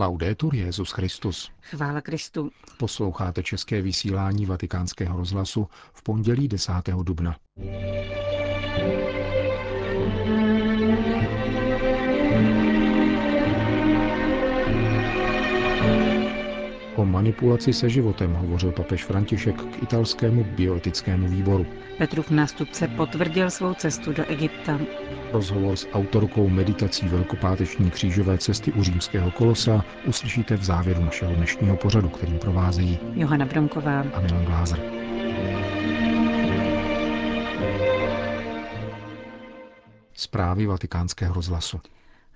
Laudetur Jezus Christus. Chvála Kristu. Posloucháte české vysílání Vatikánského rozhlasu v pondělí 10. dubna. O manipulaci se životem hovořil papež František k italskému bioetickému výboru. Petrův nástupce potvrdil svou cestu do Egypta. Rozhovor s autorkou meditací velkopáteční křížové cesty u římského kolosa uslyšíte v závěru našeho dnešního pořadu, kterým provázejí Johana Bromková a Milan Glázer. Zprávy vatikánského rozhlasu.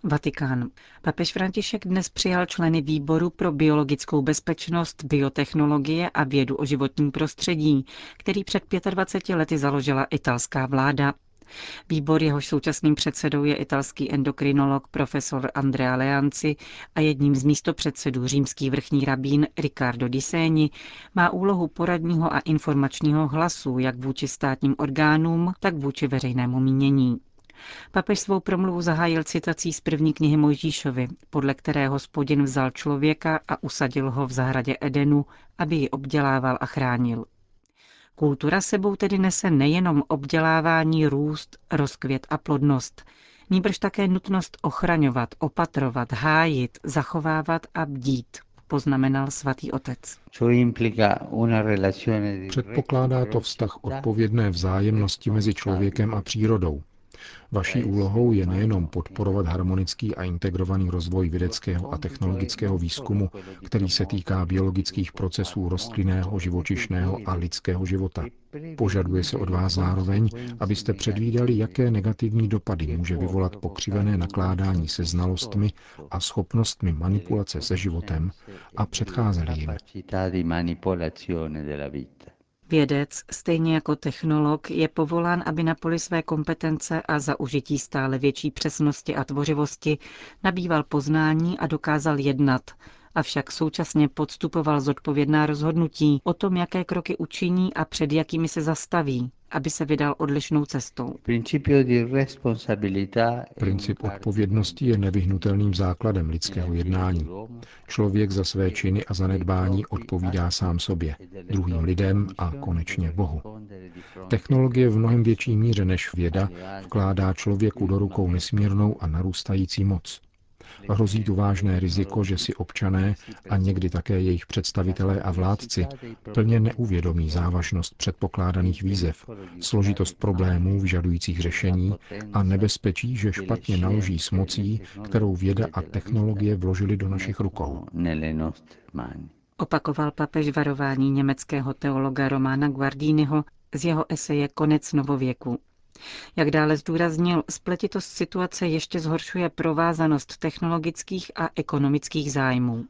Vatikán. Papež František dnes přijal členy výboru pro biologickou bezpečnost, biotechnologie a vědu o životním prostředí, který před 25 lety založila italská vláda. Výbor, jehož současným předsedou je italský endokrinolog profesor Andrea Leanci a jedním z místopředsedů římský vrchní rabín Riccardo Di Segni, má úlohu poradního a informačního hlasu jak vůči státním orgánům, tak vůči veřejnému mínění. Papež svou promluvu zahájil citací z první knihy Mojžíšovi, podle které hospodin vzal člověka a usadil ho v zahradě Edenu, aby ji obdělával a chránil. Kultura sebou tedy nese nejenom obdělávání, růst, rozkvět a plodnost, níbrž také nutnost ochraňovat, opatrovat, hájit, zachovávat a bdít, poznamenal svatý otec. Předpokládá to vztah odpovědné vzájemnosti mezi člověkem a přírodou, Vaší úlohou je nejenom podporovat harmonický a integrovaný rozvoj vědeckého a technologického výzkumu, který se týká biologických procesů rostlinného, živočišného a lidského života. Požaduje se od vás zároveň, abyste předvídali, jaké negativní dopady může vyvolat pokřivené nakládání se znalostmi a schopnostmi manipulace se životem a předcházeli jim. Vědec, stejně jako technolog, je povolán, aby na poli své kompetence a za užití stále větší přesnosti a tvořivosti nabýval poznání a dokázal jednat, avšak současně podstupoval zodpovědná rozhodnutí o tom, jaké kroky učiní a před jakými se zastaví, aby se vydal odlišnou cestou. Princip odpovědnosti je nevyhnutelným základem lidského jednání. Člověk za své činy a zanedbání odpovídá sám sobě, druhým lidem a konečně Bohu. Technologie v mnohem větší míře než věda vkládá člověku do rukou nesmírnou a narůstající moc. Hrozí tu vážné riziko, že si občané a někdy také jejich představitelé a vládci plně neuvědomí závažnost předpokládaných výzev, složitost problémů vyžadujících řešení a nebezpečí, že špatně naloží s mocí, kterou věda a technologie vložili do našich rukou. Opakoval papež varování německého teologa Romana Guardiniho z jeho eseje Konec novověku. Jak dále zdůraznil, spletitost situace ještě zhoršuje provázanost technologických a ekonomických zájmů.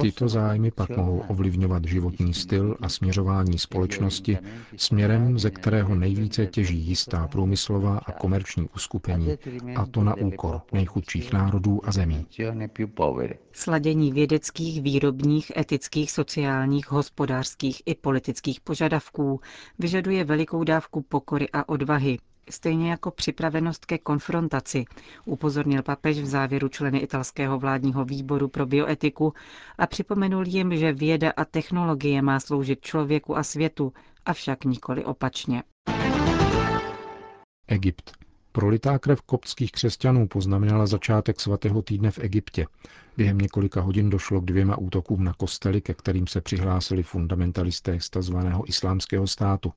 Tyto zájmy pak mohou ovlivňovat životní styl a směřování společnosti směrem, ze kterého nejvíce těží jistá průmyslová a komerční uskupení, a to na úkor nejchudších národů a zemí. Sladění vědeckých, výrobních, etických, sociálních, hospodářských i politických požadavků vyžaduje velikou dávku pokory a odvahy, stejně jako připravenost ke konfrontaci, upozornil papež v závěru členy italského vládního výboru pro bioetiku a připomenul jim, že věda a technologie má sloužit člověku a světu, avšak nikoli opačně. Egypt. Prolitá krev koptských křesťanů poznamenala začátek svatého týdne v Egyptě. Během několika hodin došlo k dvěma útokům na kostely, ke kterým se přihlásili fundamentalisté z tzv. islámského státu.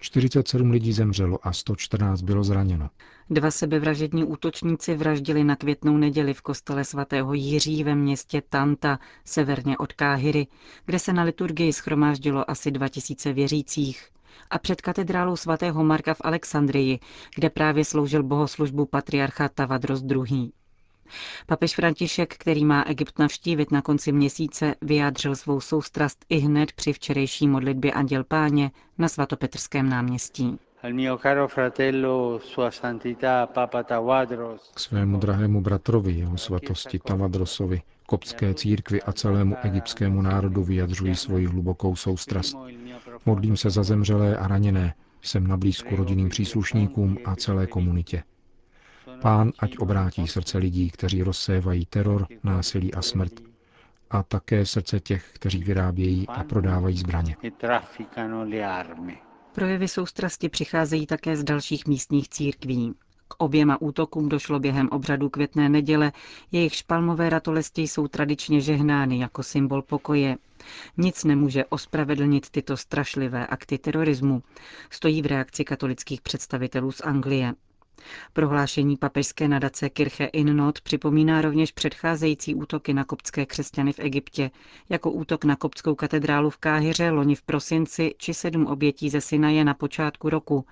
47 lidí zemřelo a 114 bylo zraněno. Dva sebevražední útočníci vraždili na květnou neděli v kostele svatého Jiří ve městě Tanta, severně od Káhyry, kde se na liturgii schromáždilo asi 2000 věřících a před katedrálou svatého Marka v Alexandrii, kde právě sloužil bohoslužbu patriarcha Tavadros II. Papež František, který má Egypt navštívit na konci měsíce, vyjádřil svou soustrast i hned při včerejší modlitbě Anděl Páně na svatopetrském náměstí. K svému drahému bratrovi, jeho svatosti Tavadrosovi, koptské církvi a celému egyptskému národu vyjadřují svoji hlubokou soustrast. Modlím se za zemřelé a raněné, jsem na blízku rodinným příslušníkům a celé komunitě. Pán ať obrátí srdce lidí, kteří rozsévají teror, násilí a smrt, a také srdce těch, kteří vyrábějí a prodávají zbraně. Projevy soustrasti přicházejí také z dalších místních církví. K oběma útokům došlo během obřadu květné neděle, jejich špalmové ratolesti jsou tradičně žehnány jako symbol pokoje. Nic nemůže ospravedlnit tyto strašlivé akty terorismu, stojí v reakci katolických představitelů z Anglie. Prohlášení papežské nadace Kirche in Not připomíná rovněž předcházející útoky na koptské křesťany v Egyptě, jako útok na koptskou katedrálu v Káhyře loni v prosinci či sedm obětí ze Sinaje na počátku roku,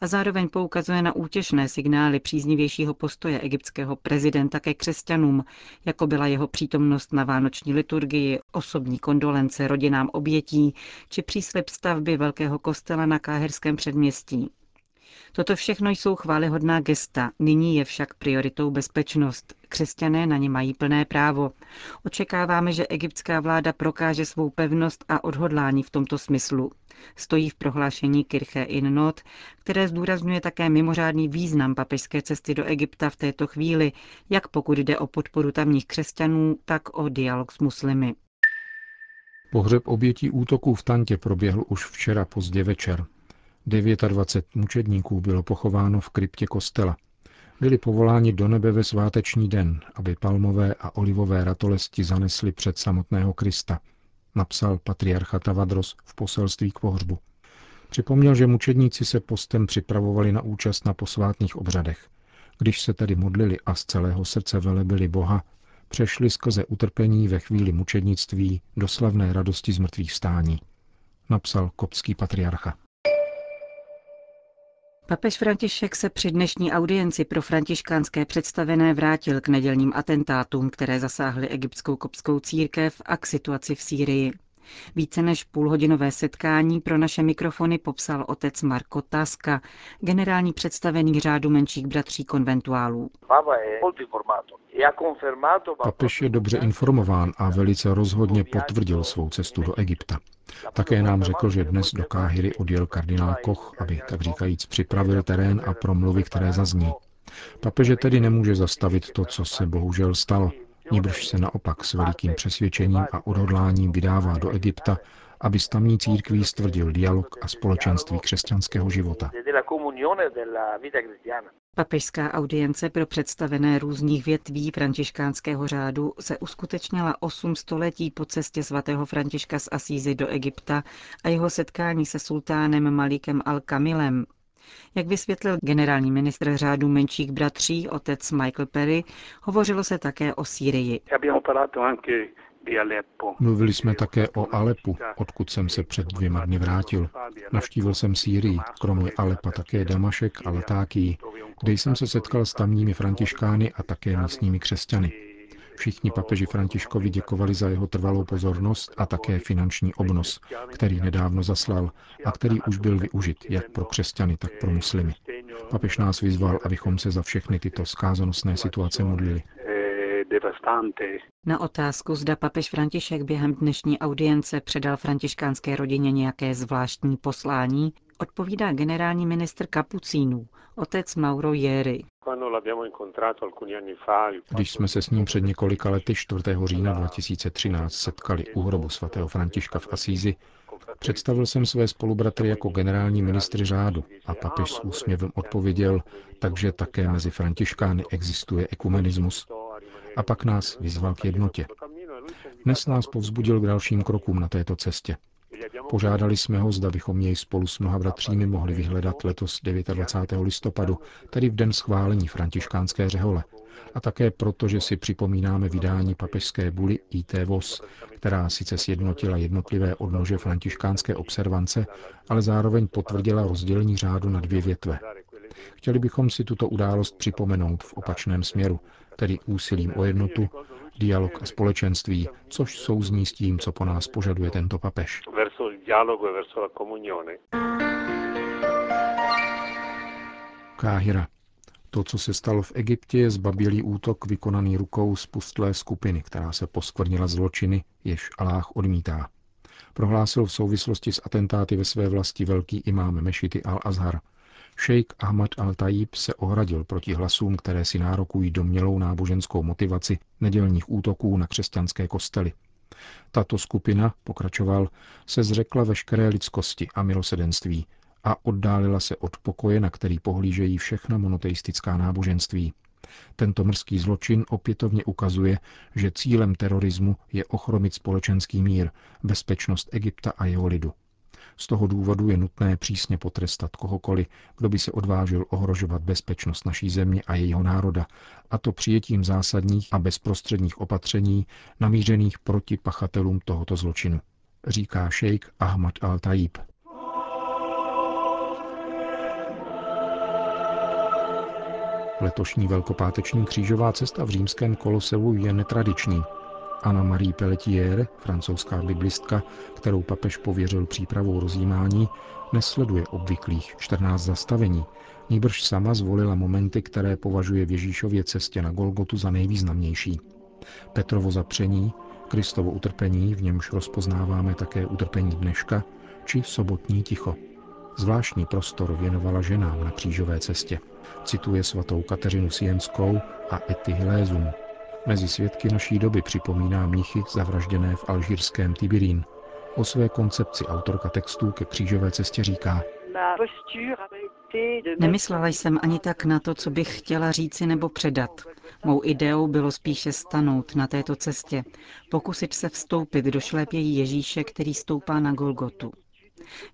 a zároveň poukazuje na útěšné signály příznivějšího postoje egyptského prezidenta ke křesťanům, jako byla jeho přítomnost na vánoční liturgii, osobní kondolence rodinám obětí či příslip stavby velkého kostela na Káherském předměstí. Toto všechno jsou chválihodná gesta, nyní je však prioritou bezpečnost. Křesťané na ně mají plné právo. Očekáváme, že egyptská vláda prokáže svou pevnost a odhodlání v tomto smyslu. Stojí v prohlášení Kirche in Not, které zdůrazňuje také mimořádný význam papežské cesty do Egypta v této chvíli, jak pokud jde o podporu tamních křesťanů, tak o dialog s muslimy. Pohřeb obětí útoků v Tantě proběhl už včera pozdě večer. 29 mučedníků bylo pochováno v kryptě kostela. Byli povoláni do nebe ve sváteční den, aby palmové a olivové ratolesti zanesli před samotného Krista, napsal patriarcha Tavadros v poselství k pohřbu. Připomněl, že mučedníci se postem připravovali na účast na posvátných obřadech. Když se tedy modlili a z celého srdce velebili Boha, přešli skrze utrpení ve chvíli mučednictví do slavné radosti z mrtvých stání, napsal kopský patriarcha. Papež František se při dnešní audienci pro františkánské představené vrátil k nedělním atentátům, které zasáhly egyptskou kopskou církev a k situaci v Sýrii. Více než půlhodinové setkání pro naše mikrofony popsal otec Marko Taska, generální představený řádu menších bratří konventuálů. Papež je dobře informován a velice rozhodně potvrdil svou cestu do Egypta. Také nám řekl, že dnes do Káhyry odjel kardinál Koch, aby tak říkajíc připravil terén a promluvy, které zazní. Papeže tedy nemůže zastavit to, co se bohužel stalo, níbrž se naopak s velikým přesvědčením a odhodláním vydává do Egypta, aby s tamní církví stvrdil dialog a společenství křesťanského života. Papežská audience pro představené různých větví františkánského řádu se uskutečnila osm století po cestě svatého Františka z Asízy do Egypta a jeho setkání se sultánem Malikem al-Kamilem. Jak vysvětlil generální ministr řádu menších bratří, otec Michael Perry, hovořilo se také o Sýrii. Mluvili jsme také o Alepu, odkud jsem se před dvěma dny vrátil. Navštívil jsem Sýrii, kromě Alepa také Damašek a Latákii, kde jsem se setkal s tamními františkány a také místními křesťany. Všichni papeži Františkovi děkovali za jeho trvalou pozornost a také finanční obnos, který nedávno zaslal a který už byl využit jak pro křesťany, tak pro muslimy. Papež nás vyzval, abychom se za všechny tyto skázonosné situace modlili. Na otázku, zda papež František během dnešní audience předal františkánské rodině nějaké zvláštní poslání, odpovídá generální ministr Kapucínů, otec Mauro Jeri. Když jsme se s ním před několika lety 4. října 2013 setkali u hrobu svatého Františka v Asízi, představil jsem své spolubratry jako generální ministr řádu a papež s úsměvem odpověděl, takže také mezi františkány existuje ekumenismus a pak nás vyzval k jednotě. Dnes nás povzbudil k dalším krokům na této cestě. Požádali jsme ho, zda bychom jej spolu s mnoha bratřími mohli vyhledat letos 29. listopadu, tedy v den schválení františkánské řehole. A také proto, že si připomínáme vydání papežské buly IT VOS, která sice sjednotila jednotlivé odnože františkánské observance, ale zároveň potvrdila rozdělení řádu na dvě větve. Chtěli bychom si tuto událost připomenout v opačném směru, tedy úsilím o jednotu, dialog a společenství, což souzní s tím, co po nás požaduje tento papež. Káhira. To, co se stalo v Egyptě, je zbabilý útok vykonaný rukou spustlé skupiny, která se poskvrnila zločiny, jež Aláh odmítá. Prohlásil v souvislosti s atentáty ve své vlasti velký imám Mešity al-Azhar. Šejk Ahmad al-Tajib se ohradil proti hlasům, které si nárokují domělou náboženskou motivaci nedělních útoků na křesťanské kostely. Tato skupina, pokračoval, se zřekla veškeré lidskosti a milosedenství a oddálila se od pokoje, na který pohlížejí všechna monoteistická náboženství. Tento mrzký zločin opětovně ukazuje, že cílem terorismu je ochromit společenský mír, bezpečnost Egypta a jeho lidu. Z toho důvodu je nutné přísně potrestat kohokoliv, kdo by se odvážil ohrožovat bezpečnost naší země a jejího národa, a to přijetím zásadních a bezprostředních opatření namířených proti pachatelům tohoto zločinu, říká šejk Ahmad al-Tajib. Letošní velkopáteční křížová cesta v římském koloseu je netradiční. Anna Marie Pelletier, francouzská biblistka, kterou papež pověřil přípravou rozjímání, nesleduje obvyklých 14 zastavení, níbrž sama zvolila momenty, které považuje v Ježíšově cestě na Golgotu za nejvýznamnější. Petrovo zapření, Kristovo utrpení, v němž rozpoznáváme také utrpení dneška, či sobotní ticho. Zvláštní prostor věnovala ženám na křížové cestě. Cituje svatou Kateřinu Sienskou a Ety Hilézum. Mezi svědky naší doby připomíná mnichy zavražděné v alžírském Tibirín. O své koncepci autorka textů ke křížové cestě říká, Nemyslela jsem ani tak na to, co bych chtěla říci nebo předat. Mou ideou bylo spíše stanout na této cestě, pokusit se vstoupit do šlépějí Ježíše, který stoupá na Golgotu.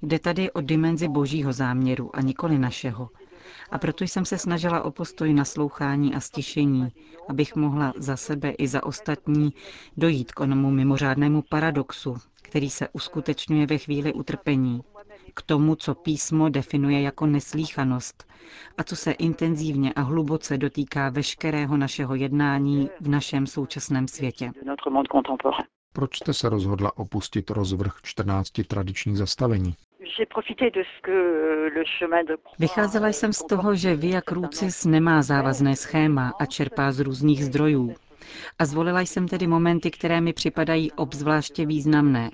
Jde tady o dimenzi božího záměru a nikoli našeho. A proto jsem se snažila o postoj naslouchání a stišení, abych mohla za sebe i za ostatní dojít k onomu mimořádnému paradoxu, který se uskutečňuje ve chvíli utrpení, k tomu, co písmo definuje jako neslíchanost a co se intenzivně a hluboce dotýká veškerého našeho jednání v našem současném světě. Proč jste se rozhodla opustit rozvrh 14 tradičních zastavení? Vycházela jsem z toho, že Via Crucis nemá závazné schéma a čerpá z různých zdrojů. A zvolila jsem tedy momenty, které mi připadají obzvláště významné.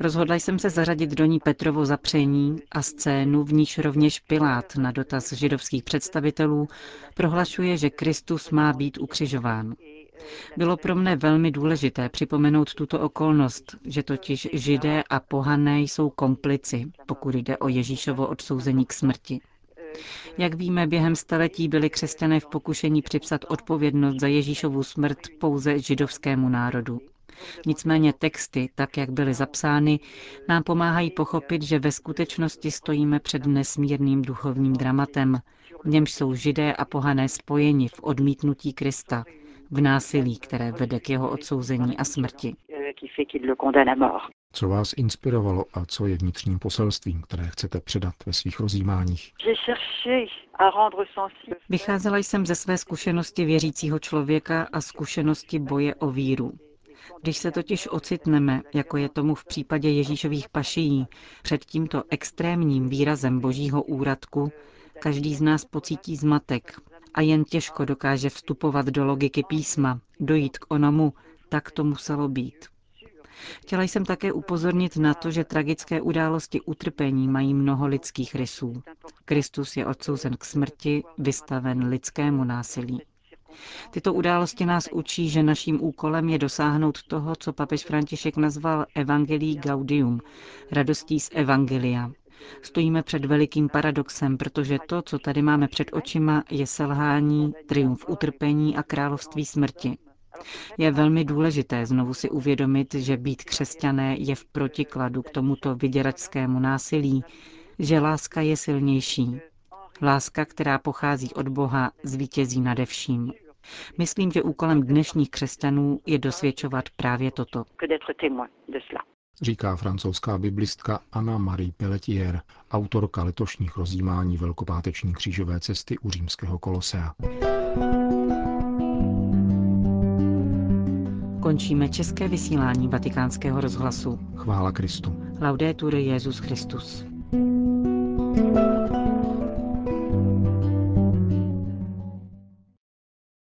Rozhodla jsem se zařadit do ní Petrovo zapření a scénu, v níž rovněž Pilát na dotaz židovských představitelů prohlašuje, že Kristus má být ukřižován. Bylo pro mne velmi důležité připomenout tuto okolnost, že totiž židé a pohané jsou komplici, pokud jde o Ježíšovo odsouzení k smrti. Jak víme, během staletí byli křesťané v pokušení připsat odpovědnost za Ježíšovu smrt pouze židovskému národu. Nicméně texty, tak jak byly zapsány, nám pomáhají pochopit, že ve skutečnosti stojíme před nesmírným duchovním dramatem, v němž jsou židé a pohané spojeni v odmítnutí Krista, v násilí, které vede k jeho odsouzení a smrti. Co vás inspirovalo a co je vnitřním poselstvím, které chcete předat ve svých rozjímáních? Vycházela jsem ze své zkušenosti věřícího člověka a zkušenosti boje o víru. Když se totiž ocitneme, jako je tomu v případě Ježíšových pašií, před tímto extrémním výrazem božího úradku, každý z nás pocítí zmatek a jen těžko dokáže vstupovat do logiky písma, dojít k onomu, tak to muselo být. Chtěla jsem také upozornit na to, že tragické události utrpení mají mnoho lidských rysů. Kristus je odsouzen k smrti, vystaven lidskému násilí. Tyto události nás učí, že naším úkolem je dosáhnout toho, co papež František nazval Evangelii Gaudium, radostí z Evangelia. Stojíme před velikým paradoxem, protože to, co tady máme před očima, je selhání, triumf utrpení a království smrti. Je velmi důležité znovu si uvědomit, že být křesťané je v protikladu k tomuto vyděračskému násilí, že láska je silnější. Láska, která pochází od Boha, zvítězí nade vším. Myslím, že úkolem dnešních křesťanů je dosvědčovat právě toto. Říká francouzská biblistka Anna Marie Pelletier, autorka letošních rozjímání velkopáteční křížové cesty u římského kolosea. Končíme české vysílání vatikánského rozhlasu. Chvála Kristu. Laudetur Jezus Christus. thank you